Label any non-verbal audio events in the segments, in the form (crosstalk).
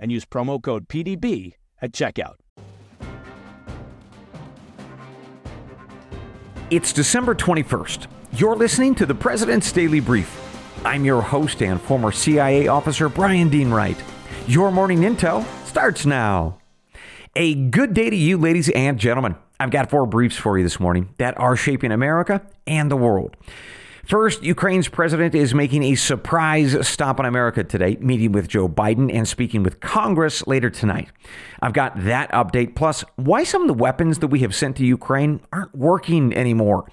and use promo code PDB at checkout. It's December 21st. You're listening to the President's Daily Brief. I'm your host and former CIA officer, Brian Dean Wright. Your morning intel starts now. A good day to you, ladies and gentlemen. I've got four briefs for you this morning that are shaping America and the world. First, Ukraine's president is making a surprise stop in America today, meeting with Joe Biden and speaking with Congress later tonight. I've got that update, plus why some of the weapons that we have sent to Ukraine aren't working anymore.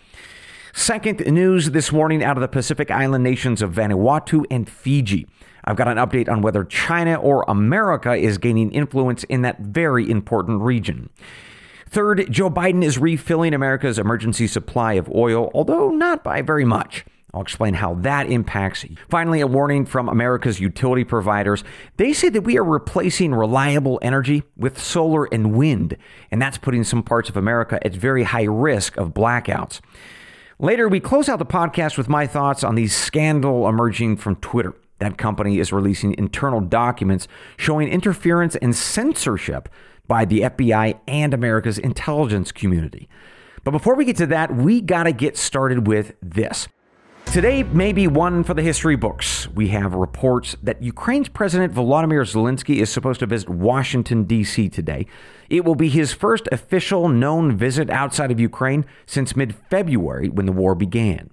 Second news this morning out of the Pacific Island nations of Vanuatu and Fiji. I've got an update on whether China or America is gaining influence in that very important region. Third, Joe Biden is refilling America's emergency supply of oil, although not by very much. I'll explain how that impacts. Finally, a warning from America's utility providers. They say that we are replacing reliable energy with solar and wind, and that's putting some parts of America at very high risk of blackouts. Later, we close out the podcast with my thoughts on the scandal emerging from Twitter. That company is releasing internal documents showing interference and censorship by the FBI and America's intelligence community. But before we get to that, we got to get started with this. Today may be one for the history books. We have reports that Ukraine's President Volodymyr Zelensky is supposed to visit Washington, D.C. today. It will be his first official known visit outside of Ukraine since mid February when the war began.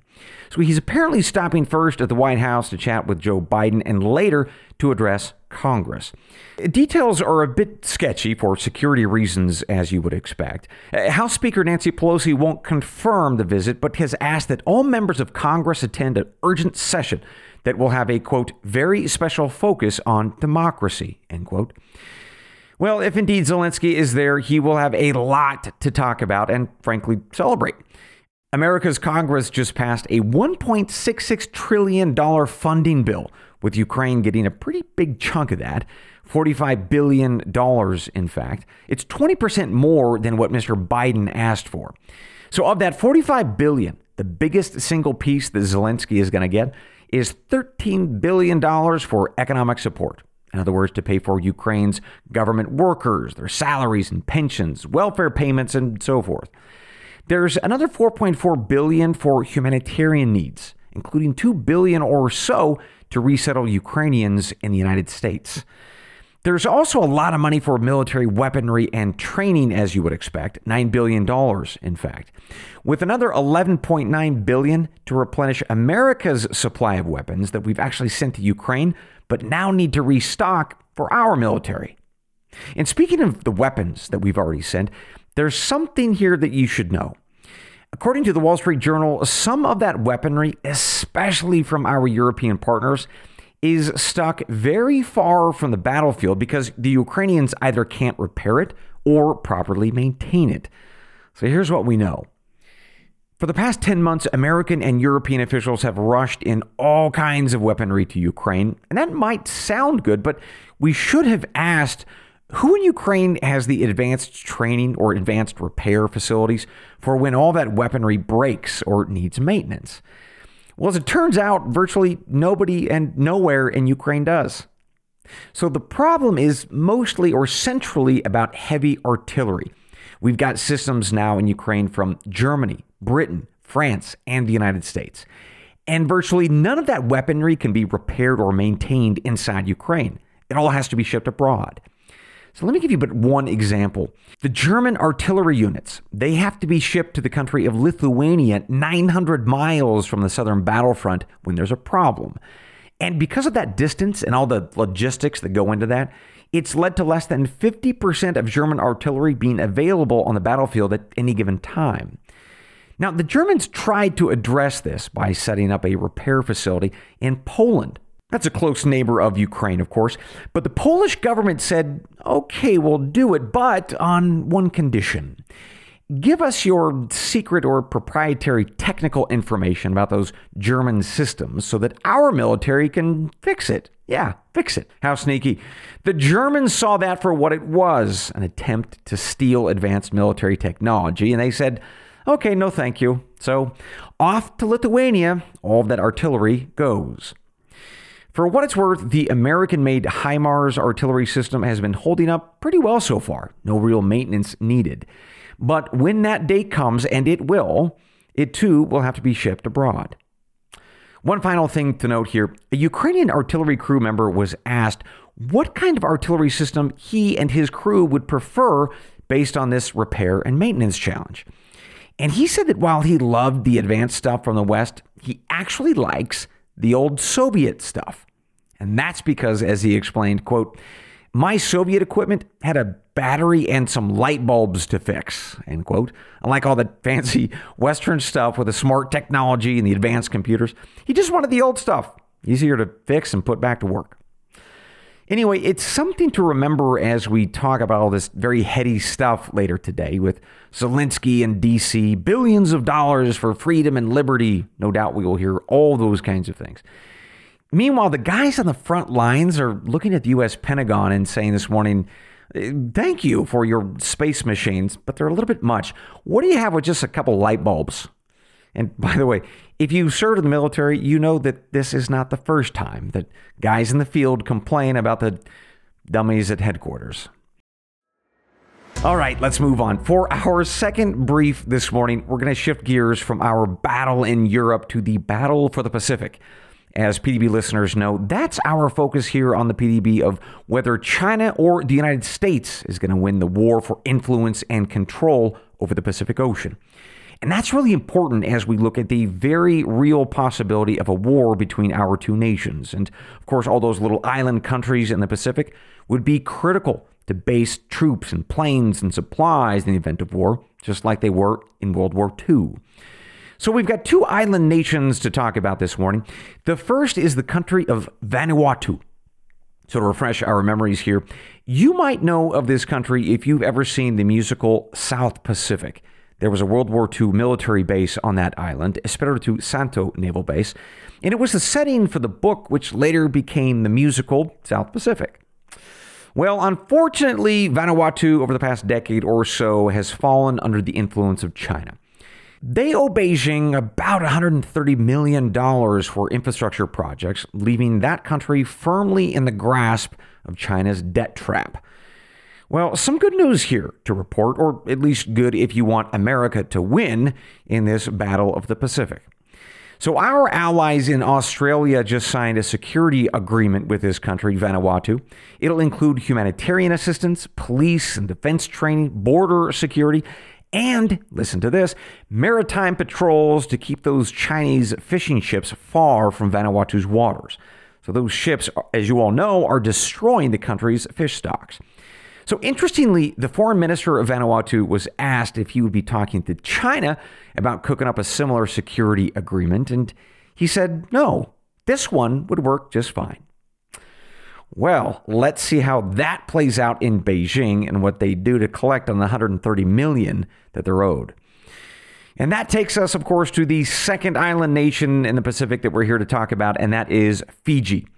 So he's apparently stopping first at the White House to chat with Joe Biden and later to address Congress. Details are a bit sketchy for security reasons, as you would expect. House Speaker Nancy Pelosi won't confirm the visit, but has asked that all members of Congress attend an urgent session that will have a, quote, very special focus on democracy, end quote. Well, if indeed Zelensky is there, he will have a lot to talk about and, frankly, celebrate. America's Congress just passed a $1.66 trillion funding bill, with Ukraine getting a pretty big chunk of that. $45 billion, in fact. It's 20% more than what Mr. Biden asked for. So, of that 45 billion, the biggest single piece that Zelensky is going to get is $13 billion for economic support. In other words, to pay for Ukraine's government workers, their salaries and pensions, welfare payments, and so forth. There's another 4.4 billion for humanitarian needs, including 2 billion or so to resettle Ukrainians in the United States. There's also a lot of money for military weaponry and training, as you would expect, $9 billion, in fact, with another 11.9 billion to replenish America's supply of weapons that we've actually sent to Ukraine, but now need to restock for our military. And speaking of the weapons that we've already sent, there's something here that you should know. According to the Wall Street Journal, some of that weaponry, especially from our European partners, is stuck very far from the battlefield because the Ukrainians either can't repair it or properly maintain it. So here's what we know. For the past 10 months, American and European officials have rushed in all kinds of weaponry to Ukraine. And that might sound good, but we should have asked who in Ukraine has the advanced training or advanced repair facilities for when all that weaponry breaks or needs maintenance? Well, as it turns out, virtually nobody and nowhere in Ukraine does. So the problem is mostly or centrally about heavy artillery. We've got systems now in Ukraine from Germany, Britain, France, and the United States. And virtually none of that weaponry can be repaired or maintained inside Ukraine. It all has to be shipped abroad. So let me give you but one example. The German artillery units, they have to be shipped to the country of Lithuania 900 miles from the southern battlefront when there's a problem. And because of that distance and all the logistics that go into that, it's led to less than 50% of German artillery being available on the battlefield at any given time. Now, the Germans tried to address this by setting up a repair facility in Poland. That's a close neighbor of Ukraine, of course. But the Polish government said, okay, we'll do it, but on one condition. Give us your secret or proprietary technical information about those German systems so that our military can fix it. Yeah, fix it. How sneaky. The Germans saw that for what it was an attempt to steal advanced military technology, and they said, okay, no thank you. So off to Lithuania, all of that artillery goes. For what it's worth, the American made HIMARS artillery system has been holding up pretty well so far. No real maintenance needed. But when that day comes, and it will, it too will have to be shipped abroad. One final thing to note here a Ukrainian artillery crew member was asked what kind of artillery system he and his crew would prefer based on this repair and maintenance challenge. And he said that while he loved the advanced stuff from the West, he actually likes the old Soviet stuff. And that's because, as he explained, quote, my Soviet equipment had a battery and some light bulbs to fix, end quote. Unlike all the fancy Western stuff with the smart technology and the advanced computers, he just wanted the old stuff, easier to fix and put back to work. Anyway, it's something to remember as we talk about all this very heady stuff later today with Zelensky and DC, billions of dollars for freedom and liberty. No doubt we will hear all those kinds of things. Meanwhile, the guys on the front lines are looking at the U.S. Pentagon and saying this morning, eh, Thank you for your space machines, but they're a little bit much. What do you have with just a couple light bulbs? And by the way, if you served in the military, you know that this is not the first time that guys in the field complain about the dummies at headquarters. All right, let's move on. For our second brief this morning, we're going to shift gears from our battle in Europe to the battle for the Pacific. As PDB listeners know, that's our focus here on the PDB of whether China or the United States is going to win the war for influence and control over the Pacific Ocean. And that's really important as we look at the very real possibility of a war between our two nations. And of course, all those little island countries in the Pacific would be critical to base troops and planes and supplies in the event of war, just like they were in World War II. So we've got two island nations to talk about this morning. The first is the country of Vanuatu. So to refresh our memories here, you might know of this country if you've ever seen the musical South Pacific. There was a World War II military base on that island, Espiritu Santo Naval Base, and it was the setting for the book which later became the musical South Pacific. Well, unfortunately, Vanuatu over the past decade or so has fallen under the influence of China. They owe Beijing about $130 million for infrastructure projects, leaving that country firmly in the grasp of China's debt trap. Well, some good news here to report, or at least good if you want America to win in this battle of the Pacific. So, our allies in Australia just signed a security agreement with this country, Vanuatu. It'll include humanitarian assistance, police and defense training, border security, and, listen to this, maritime patrols to keep those Chinese fishing ships far from Vanuatu's waters. So, those ships, as you all know, are destroying the country's fish stocks. So, interestingly, the foreign minister of Vanuatu was asked if he would be talking to China about cooking up a similar security agreement, and he said no, this one would work just fine. Well, let's see how that plays out in Beijing and what they do to collect on the 130 million that they're owed. And that takes us, of course, to the second island nation in the Pacific that we're here to talk about, and that is Fiji.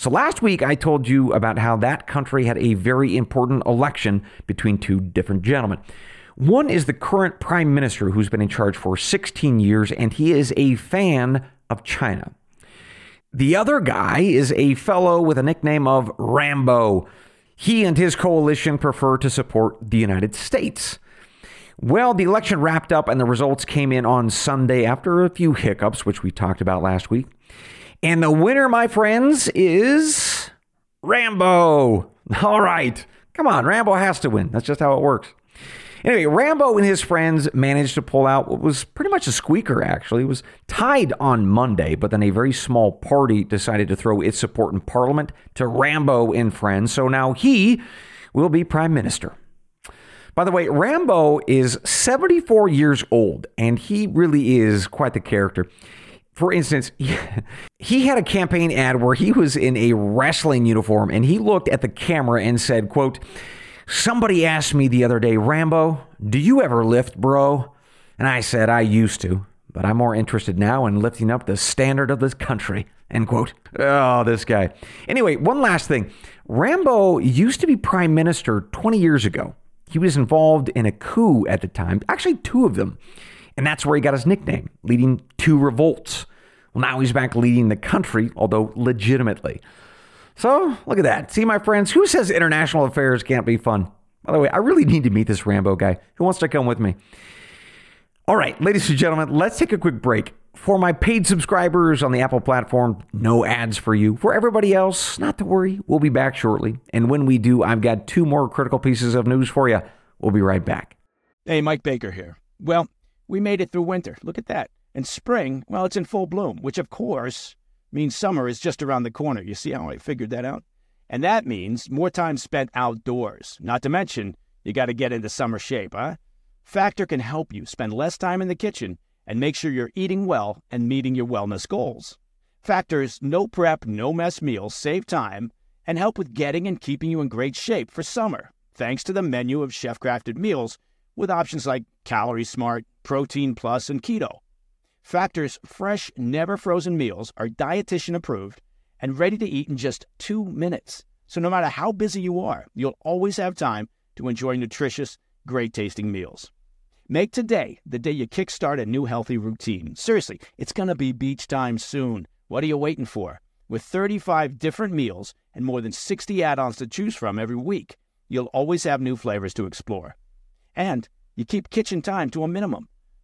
So last week I told you about how that country had a very important election between two different gentlemen. One is the current prime minister who's been in charge for 16 years, and he is a fan of China. The other guy is a fellow with a nickname of Rambo. He and his coalition prefer to support the United States. Well, the election wrapped up and the results came in on Sunday after a few hiccups, which we talked about last week. And the winner, my friends, is Rambo. (laughs) All right. Come on, Rambo has to win. That's just how it works. Anyway, Rambo and his friends managed to pull out what was pretty much a squeaker, actually. It was tied on Monday, but then a very small party decided to throw its support in Parliament to Rambo and friends. So now he will be Prime Minister. By the way, Rambo is 74 years old, and he really is quite the character. For instance, (laughs) he had a campaign ad where he was in a wrestling uniform and he looked at the camera and said, quote, Somebody asked me the other day, Rambo, do you ever lift, bro? And I said, I used to, but I'm more interested now in lifting up the standard of this country. (laughs) End quote. Oh, this guy. Anyway, one last thing. Rambo used to be prime minister 20 years ago. He was involved in a coup at the time, actually, two of them. And that's where he got his nickname, leading two revolts. Well, now he's back leading the country, although legitimately. So, look at that. See, my friends, who says international affairs can't be fun? By the way, I really need to meet this Rambo guy. Who wants to come with me? All right, ladies and gentlemen, let's take a quick break. For my paid subscribers on the Apple platform, no ads for you. For everybody else, not to worry, we'll be back shortly. And when we do, I've got two more critical pieces of news for you. We'll be right back. Hey, Mike Baker here. Well, we made it through winter. Look at that. And spring, well, it's in full bloom, which of course means summer is just around the corner. You see how I figured that out? And that means more time spent outdoors. Not to mention, you got to get into summer shape, huh? Factor can help you spend less time in the kitchen and make sure you're eating well and meeting your wellness goals. Factor's no prep, no mess meals save time and help with getting and keeping you in great shape for summer, thanks to the menu of chef crafted meals with options like Calorie Smart, Protein Plus, and Keto. Factor's fresh, never frozen meals are dietitian approved and ready to eat in just two minutes. So no matter how busy you are, you'll always have time to enjoy nutritious, great tasting meals. Make today the day you kickstart a new healthy routine. Seriously, it's going to be beach time soon. What are you waiting for? With 35 different meals and more than 60 add ons to choose from every week, you'll always have new flavors to explore. And you keep kitchen time to a minimum.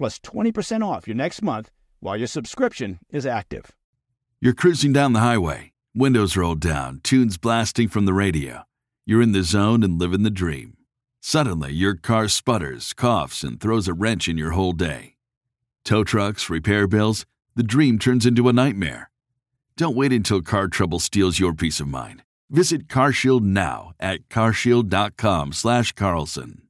plus 20% off your next month while your subscription is active. You're cruising down the highway, windows rolled down, tunes blasting from the radio. You're in the zone and living the dream. Suddenly, your car sputters, coughs, and throws a wrench in your whole day. Tow trucks, repair bills, the dream turns into a nightmare. Don't wait until car trouble steals your peace of mind. Visit CarShield now at carshield.com/carlson.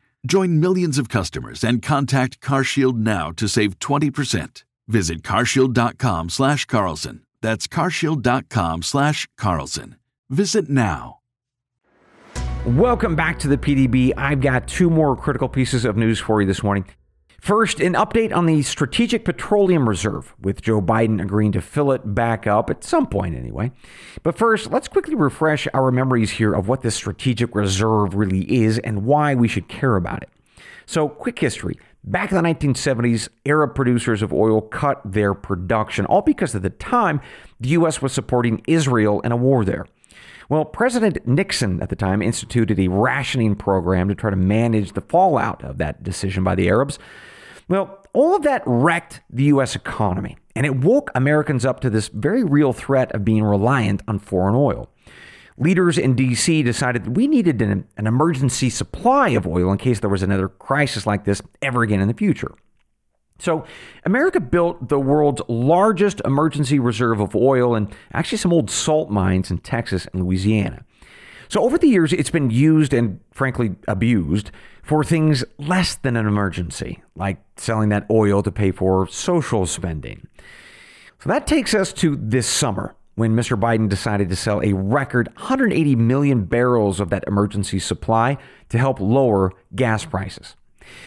Join millions of customers and contact CarShield now to save 20%. Visit carshield.com slash Carlson. That's carshield.com slash Carlson. Visit now. Welcome back to the PDB. I've got two more critical pieces of news for you this morning. First, an update on the Strategic Petroleum Reserve, with Joe Biden agreeing to fill it back up at some point anyway. But first, let's quickly refresh our memories here of what this Strategic Reserve really is and why we should care about it. So, quick history. Back in the 1970s, Arab producers of oil cut their production, all because at the time the U.S. was supporting Israel in a war there. Well, President Nixon at the time instituted a rationing program to try to manage the fallout of that decision by the Arabs. Well, all of that wrecked the U.S. economy, and it woke Americans up to this very real threat of being reliant on foreign oil. Leaders in D.C. decided that we needed an, an emergency supply of oil in case there was another crisis like this ever again in the future. So, America built the world's largest emergency reserve of oil and actually some old salt mines in Texas and Louisiana. So over the years, it's been used and frankly abused for things less than an emergency, like selling that oil to pay for social spending. So that takes us to this summer when Mr. Biden decided to sell a record 180 million barrels of that emergency supply to help lower gas prices.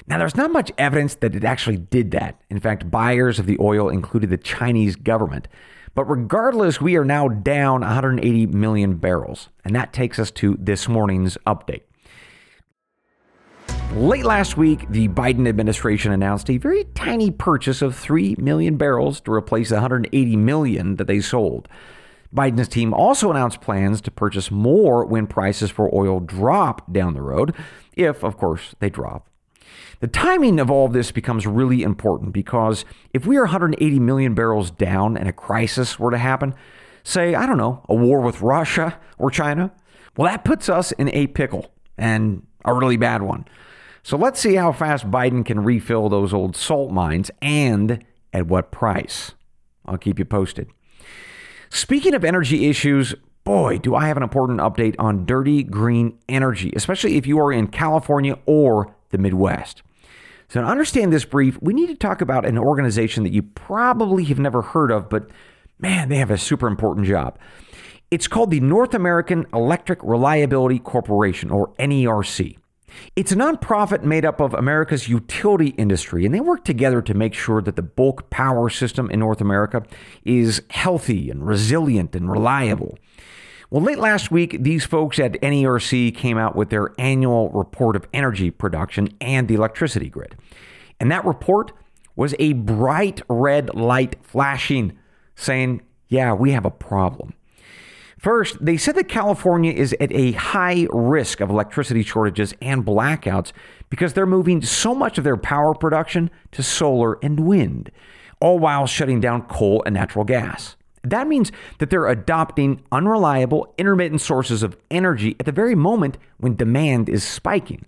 Now, there's not much evidence that it actually did that. In fact, buyers of the oil included the Chinese government. But regardless, we are now down 180 million barrels. And that takes us to this morning's update. Late last week, the Biden administration announced a very tiny purchase of 3 million barrels to replace the 180 million that they sold. Biden's team also announced plans to purchase more when prices for oil drop down the road, if, of course, they drop. The timing of all of this becomes really important because if we are 180 million barrels down and a crisis were to happen, say, I don't know, a war with Russia or China, well, that puts us in a pickle and a really bad one. So let's see how fast Biden can refill those old salt mines and at what price. I'll keep you posted. Speaking of energy issues, boy, do I have an important update on dirty green energy, especially if you are in California or the Midwest. So, to understand this brief, we need to talk about an organization that you probably have never heard of, but man, they have a super important job. It's called the North American Electric Reliability Corporation, or NERC. It's a nonprofit made up of America's utility industry, and they work together to make sure that the bulk power system in North America is healthy and resilient and reliable. Well, late last week, these folks at NERC came out with their annual report of energy production and the electricity grid. And that report was a bright red light flashing, saying, yeah, we have a problem. First, they said that California is at a high risk of electricity shortages and blackouts because they're moving so much of their power production to solar and wind, all while shutting down coal and natural gas. That means that they're adopting unreliable, intermittent sources of energy at the very moment when demand is spiking.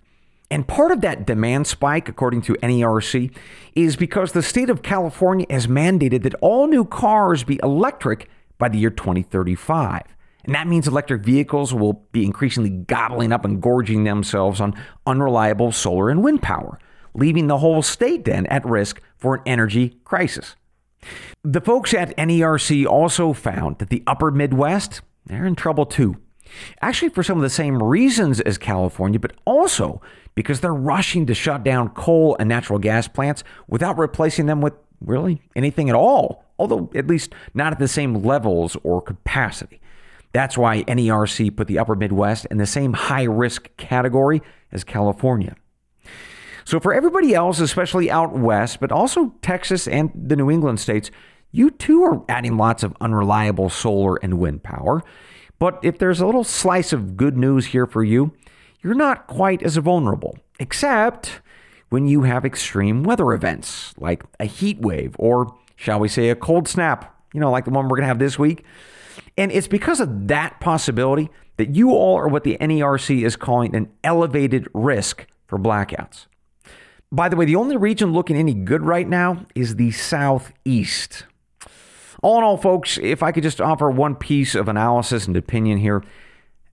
And part of that demand spike, according to NERC, is because the state of California has mandated that all new cars be electric by the year 2035. And that means electric vehicles will be increasingly gobbling up and gorging themselves on unreliable solar and wind power, leaving the whole state then at risk for an energy crisis. The folks at NERC also found that the upper Midwest, they're in trouble too. Actually, for some of the same reasons as California, but also because they're rushing to shut down coal and natural gas plants without replacing them with really anything at all, although at least not at the same levels or capacity. That's why NERC put the upper Midwest in the same high risk category as California. So, for everybody else, especially out west, but also Texas and the New England states, you too are adding lots of unreliable solar and wind power. But if there's a little slice of good news here for you, you're not quite as vulnerable, except when you have extreme weather events like a heat wave or, shall we say, a cold snap, you know, like the one we're going to have this week. And it's because of that possibility that you all are what the NERC is calling an elevated risk for blackouts. By the way, the only region looking any good right now is the Southeast. All in all, folks, if I could just offer one piece of analysis and opinion here,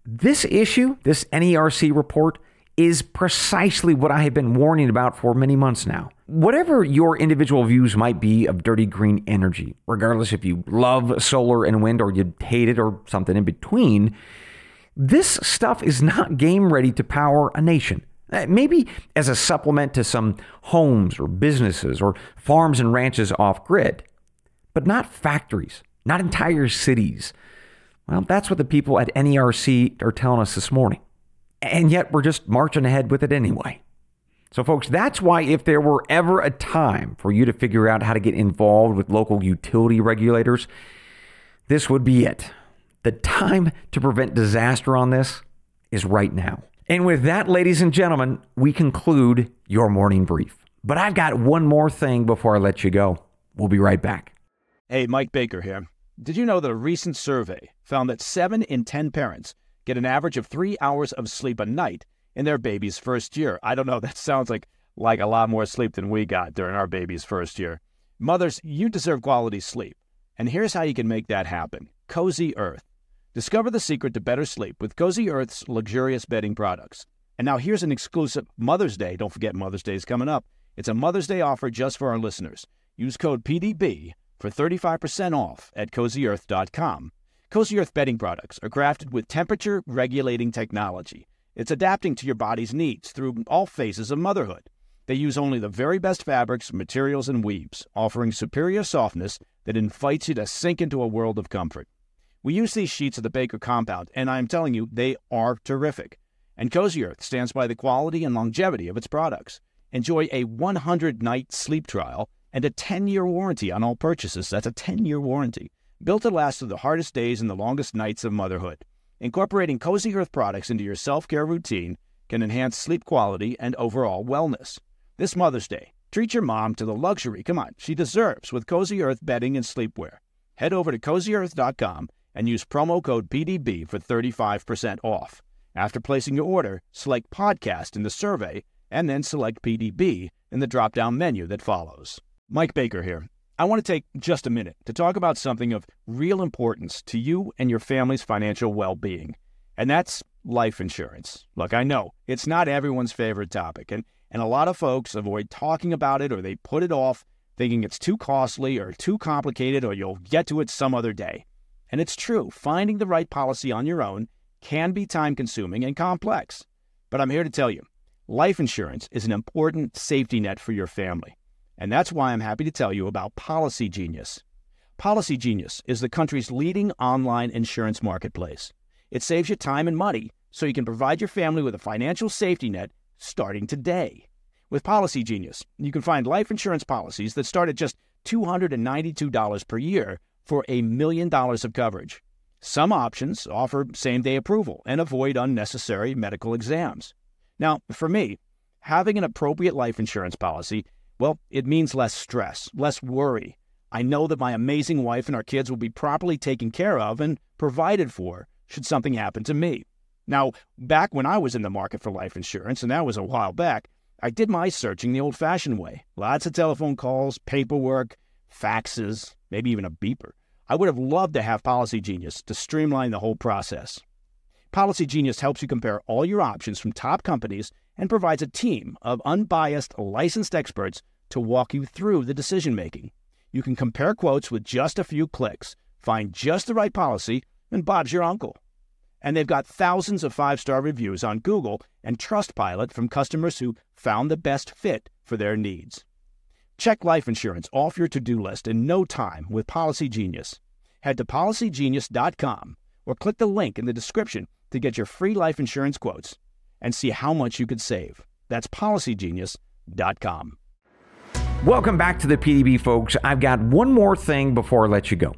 this issue, this NERC report, is precisely what I have been warning about for many months now. Whatever your individual views might be of dirty green energy, regardless if you love solar and wind or you hate it or something in between, this stuff is not game ready to power a nation. Uh, maybe as a supplement to some homes or businesses or farms and ranches off grid, but not factories, not entire cities. Well, that's what the people at NERC are telling us this morning. And yet we're just marching ahead with it anyway. So, folks, that's why if there were ever a time for you to figure out how to get involved with local utility regulators, this would be it. The time to prevent disaster on this is right now. And with that, ladies and gentlemen, we conclude your morning brief. But I've got one more thing before I let you go. We'll be right back. Hey, Mike Baker here. Did you know that a recent survey found that 7 in 10 parents get an average of 3 hours of sleep a night in their baby's first year? I don't know, (laughs) that sounds like like a lot more sleep than we got during our baby's first year. Mothers, you deserve quality sleep. And here's how you can make that happen. Cozy Earth Discover the secret to better sleep with Cozy Earth's luxurious bedding products. And now here's an exclusive Mother's Day. Don't forget Mother's Day is coming up. It's a Mother's Day offer just for our listeners. Use code PDB for 35% off at cozyearth.com. Cozy Earth bedding products are crafted with temperature regulating technology. It's adapting to your body's needs through all phases of motherhood. They use only the very best fabrics, materials, and weaves, offering superior softness that invites you to sink into a world of comfort. We use these sheets of the Baker compound, and I'm telling you, they are terrific. And Cozy Earth stands by the quality and longevity of its products. Enjoy a 100 night sleep trial and a 10 year warranty on all purchases. That's a 10 year warranty. Built to last through the hardest days and the longest nights of motherhood. Incorporating Cozy Earth products into your self care routine can enhance sleep quality and overall wellness. This Mother's Day, treat your mom to the luxury, come on, she deserves with Cozy Earth bedding and sleepwear. Head over to cozyearth.com and use promo code PDB for 35% off. After placing your order, select Podcast in the survey and then select PDB in the drop down menu that follows. Mike Baker here. I want to take just a minute to talk about something of real importance to you and your family's financial well being, and that's life insurance. Look, I know it's not everyone's favorite topic, and, and a lot of folks avoid talking about it or they put it off thinking it's too costly or too complicated or you'll get to it some other day. And it's true, finding the right policy on your own can be time consuming and complex. But I'm here to tell you life insurance is an important safety net for your family. And that's why I'm happy to tell you about Policy Genius. Policy Genius is the country's leading online insurance marketplace. It saves you time and money so you can provide your family with a financial safety net starting today. With Policy Genius, you can find life insurance policies that start at just $292 per year for a million dollars of coverage. Some options offer same day approval and avoid unnecessary medical exams. Now, for me, having an appropriate life insurance policy, well, it means less stress, less worry. I know that my amazing wife and our kids will be properly taken care of and provided for should something happen to me. Now, back when I was in the market for life insurance, and that was a while back, I did my searching the old fashioned way. Lots of telephone calls, paperwork, faxes, maybe even a beeper. I would have loved to have Policy Genius to streamline the whole process. Policy Genius helps you compare all your options from top companies and provides a team of unbiased, licensed experts to walk you through the decision making. You can compare quotes with just a few clicks, find just the right policy, and Bob's your uncle. And they've got thousands of five star reviews on Google and Trustpilot from customers who found the best fit for their needs. Check life insurance off your to do list in no time with Policy Genius. Head to policygenius.com or click the link in the description to get your free life insurance quotes and see how much you could save. That's policygenius.com. Welcome back to the PDB, folks. I've got one more thing before I let you go.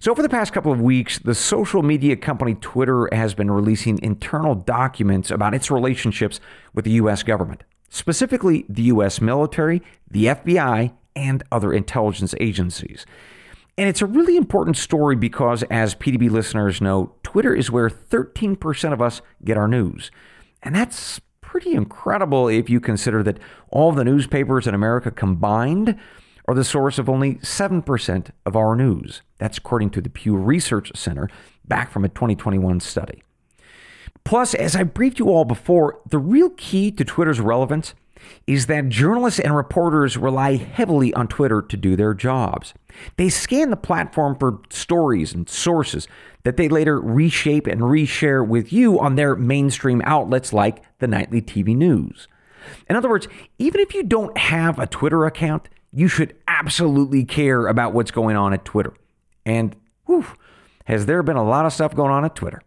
So, for the past couple of weeks, the social media company Twitter has been releasing internal documents about its relationships with the U.S. government specifically the U.S. military, the FBI, and other intelligence agencies. And it's a really important story because, as PDB listeners know, Twitter is where 13% of us get our news. And that's pretty incredible if you consider that all the newspapers in America combined are the source of only 7% of our news. That's according to the Pew Research Center back from a 2021 study. Plus, as I briefed you all before, the real key to Twitter's relevance is that journalists and reporters rely heavily on Twitter to do their jobs. They scan the platform for stories and sources that they later reshape and reshare with you on their mainstream outlets like the nightly TV news. In other words, even if you don't have a Twitter account, you should absolutely care about what's going on at Twitter. And whew, has there been a lot of stuff going on at Twitter?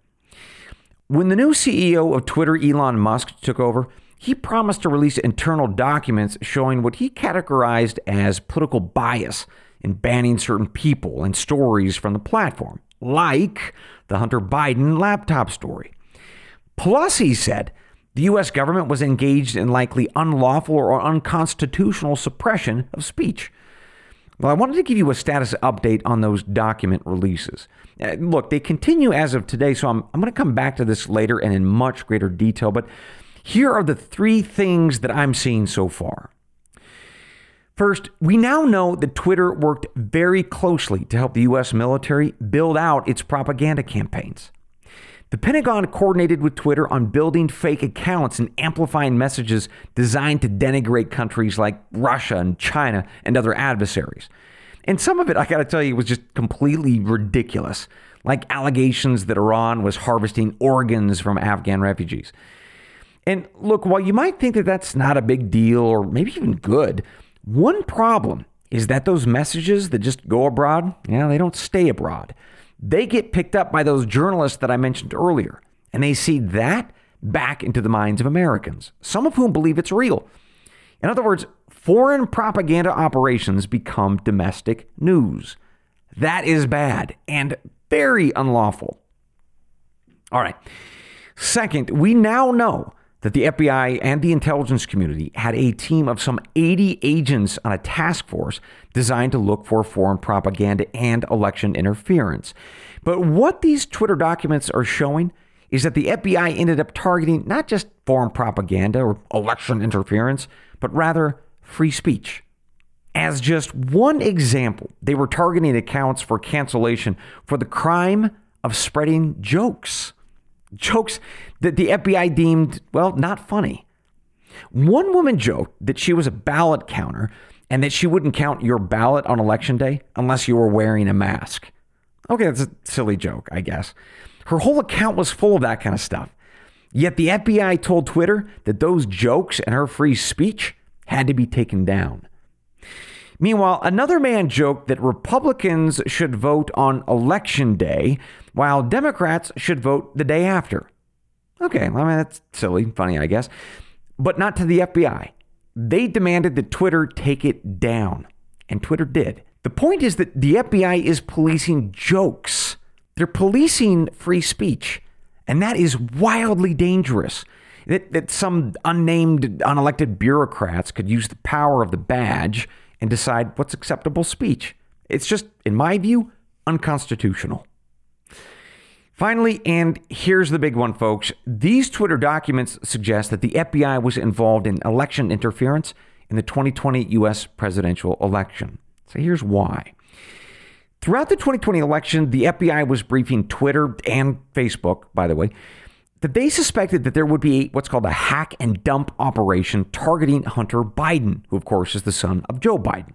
When the new CEO of Twitter, Elon Musk, took over, he promised to release internal documents showing what he categorized as political bias in banning certain people and stories from the platform, like the Hunter Biden laptop story. Plus, he said, the U.S. government was engaged in likely unlawful or unconstitutional suppression of speech. Well, I wanted to give you a status update on those document releases. Uh, look, they continue as of today, so I'm, I'm going to come back to this later and in much greater detail, but here are the three things that I'm seeing so far. First, we now know that Twitter worked very closely to help the U.S. military build out its propaganda campaigns. The Pentagon coordinated with Twitter on building fake accounts and amplifying messages designed to denigrate countries like Russia and China and other adversaries. And some of it, I got to tell you, was just completely ridiculous, like allegations that Iran was harvesting organs from Afghan refugees. And look, while you might think that that's not a big deal or maybe even good, one problem is that those messages that just go abroad, yeah, they don't stay abroad. They get picked up by those journalists that I mentioned earlier, and they see that back into the minds of Americans, some of whom believe it's real. In other words, foreign propaganda operations become domestic news. That is bad and very unlawful. All right. Second, we now know that the FBI and the intelligence community had a team of some 80 agents on a task force designed to look for foreign propaganda and election interference. But what these Twitter documents are showing is that the FBI ended up targeting not just foreign propaganda or election interference, but rather free speech. As just one example, they were targeting accounts for cancellation for the crime of spreading jokes jokes that the FBI deemed, well, not funny. One woman joked that she was a ballot counter and that she wouldn't count your ballot on election day unless you were wearing a mask. Okay, that's a silly joke, I guess. Her whole account was full of that kind of stuff. Yet the FBI told Twitter that those jokes and her free speech had to be taken down. Meanwhile, another man joked that Republicans should vote on election day while Democrats should vote the day after. Okay, I mean, that's silly, funny, I guess, but not to the FBI. They demanded that Twitter take it down, and Twitter did. The point is that the FBI is policing jokes, they're policing free speech, and that is wildly dangerous. That, that some unnamed, unelected bureaucrats could use the power of the badge and decide what's acceptable speech. It's just, in my view, unconstitutional. Finally, and here's the big one, folks these Twitter documents suggest that the FBI was involved in election interference in the 2020 U.S. presidential election. So here's why. Throughout the 2020 election, the FBI was briefing Twitter and Facebook, by the way, that they suspected that there would be what's called a hack and dump operation targeting Hunter Biden, who, of course, is the son of Joe Biden.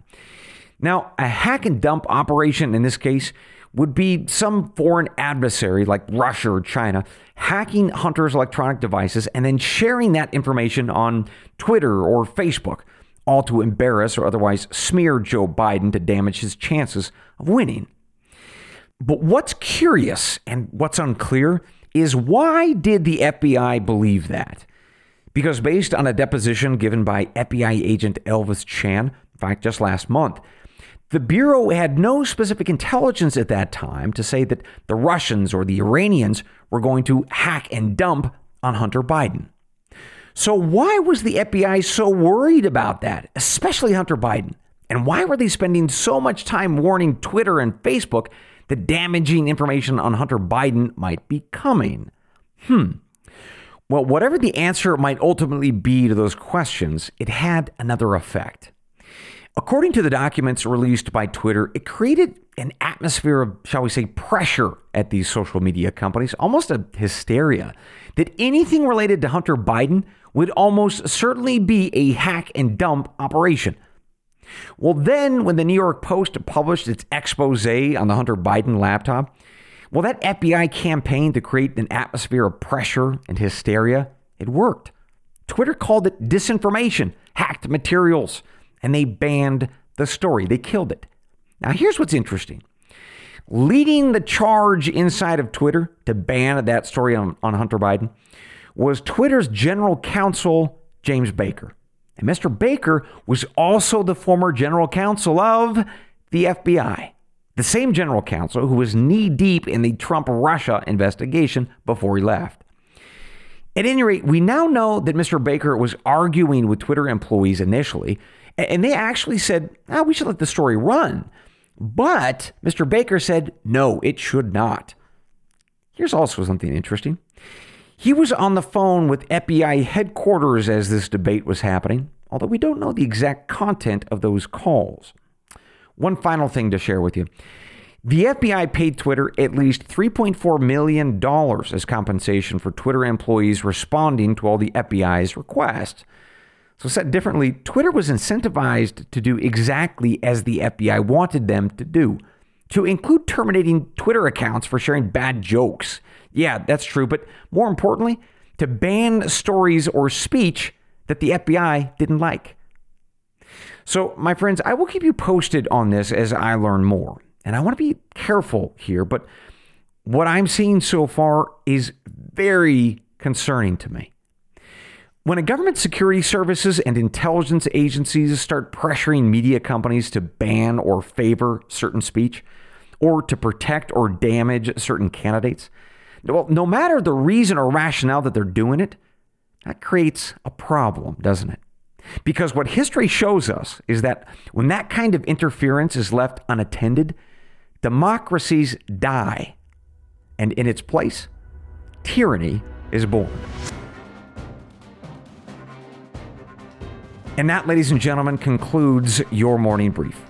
Now, a hack and dump operation in this case would be some foreign adversary like Russia or China hacking Hunter's electronic devices and then sharing that information on Twitter or Facebook, all to embarrass or otherwise smear Joe Biden to damage his chances of winning. But what's curious and what's unclear is why did the FBI believe that? Because based on a deposition given by FBI agent Elvis Chan, in fact, just last month, the Bureau had no specific intelligence at that time to say that the Russians or the Iranians were going to hack and dump on Hunter Biden. So, why was the FBI so worried about that, especially Hunter Biden? And why were they spending so much time warning Twitter and Facebook the damaging information on Hunter Biden might be coming? Hmm. Well, whatever the answer might ultimately be to those questions, it had another effect. According to the documents released by Twitter, it created an atmosphere of, shall we say, pressure at these social media companies, almost a hysteria, that anything related to Hunter Biden would almost certainly be a hack and dump operation. Well, then, when the New York Post published its expose on the Hunter Biden laptop, well, that FBI campaign to create an atmosphere of pressure and hysteria, it worked. Twitter called it disinformation, hacked materials, and they banned the story. They killed it. Now, here's what's interesting. Leading the charge inside of Twitter to ban that story on, on Hunter Biden was Twitter's general counsel, James Baker. And Mr. Baker was also the former general counsel of the FBI, the same general counsel who was knee deep in the Trump Russia investigation before he left. At any rate, we now know that Mr. Baker was arguing with Twitter employees initially, and they actually said, oh, we should let the story run. But Mr. Baker said, no, it should not. Here's also something interesting. He was on the phone with FBI headquarters as this debate was happening, although we don't know the exact content of those calls. One final thing to share with you. The FBI paid Twitter at least $3.4 million as compensation for Twitter employees responding to all the FBI's requests. So, said differently, Twitter was incentivized to do exactly as the FBI wanted them to do, to include terminating Twitter accounts for sharing bad jokes. Yeah, that's true, but more importantly, to ban stories or speech that the FBI didn't like. So, my friends, I will keep you posted on this as I learn more. And I want to be careful here, but what I'm seeing so far is very concerning to me. When a government security services and intelligence agencies start pressuring media companies to ban or favor certain speech, or to protect or damage certain candidates, well, no matter the reason or rationale that they're doing it, that creates a problem, doesn't it? Because what history shows us is that when that kind of interference is left unattended, democracies die, and in its place, tyranny is born. And that, ladies and gentlemen, concludes your morning brief.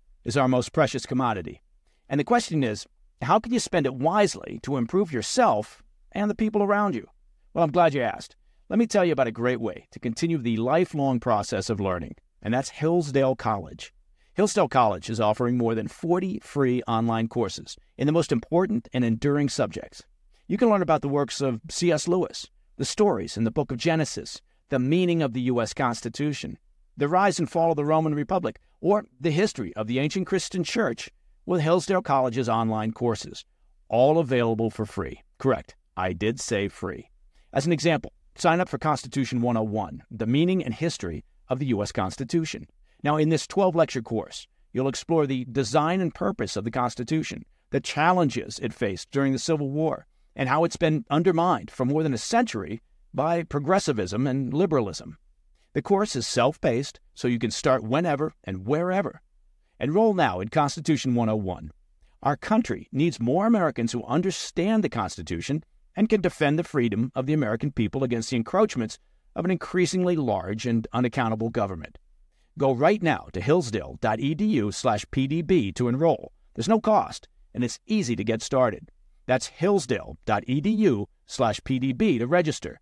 is our most precious commodity. And the question is how can you spend it wisely to improve yourself and the people around you? Well, I'm glad you asked. Let me tell you about a great way to continue the lifelong process of learning, and that's Hillsdale College. Hillsdale College is offering more than 40 free online courses in the most important and enduring subjects. You can learn about the works of C.S. Lewis, the stories in the book of Genesis, the meaning of the U.S. Constitution, the rise and fall of the Roman Republic, or the history of the ancient Christian church with Hillsdale College's online courses, all available for free. Correct, I did say free. As an example, sign up for Constitution 101, the meaning and history of the U.S. Constitution. Now, in this 12 lecture course, you'll explore the design and purpose of the Constitution, the challenges it faced during the Civil War, and how it's been undermined for more than a century by progressivism and liberalism. The course is self paced, so you can start whenever and wherever. Enroll now in Constitution 101. Our country needs more Americans who understand the Constitution and can defend the freedom of the American people against the encroachments of an increasingly large and unaccountable government. Go right now to hillsdale.edu/pdb to enroll. There's no cost, and it's easy to get started. That's hillsdale.edu/pdb to register.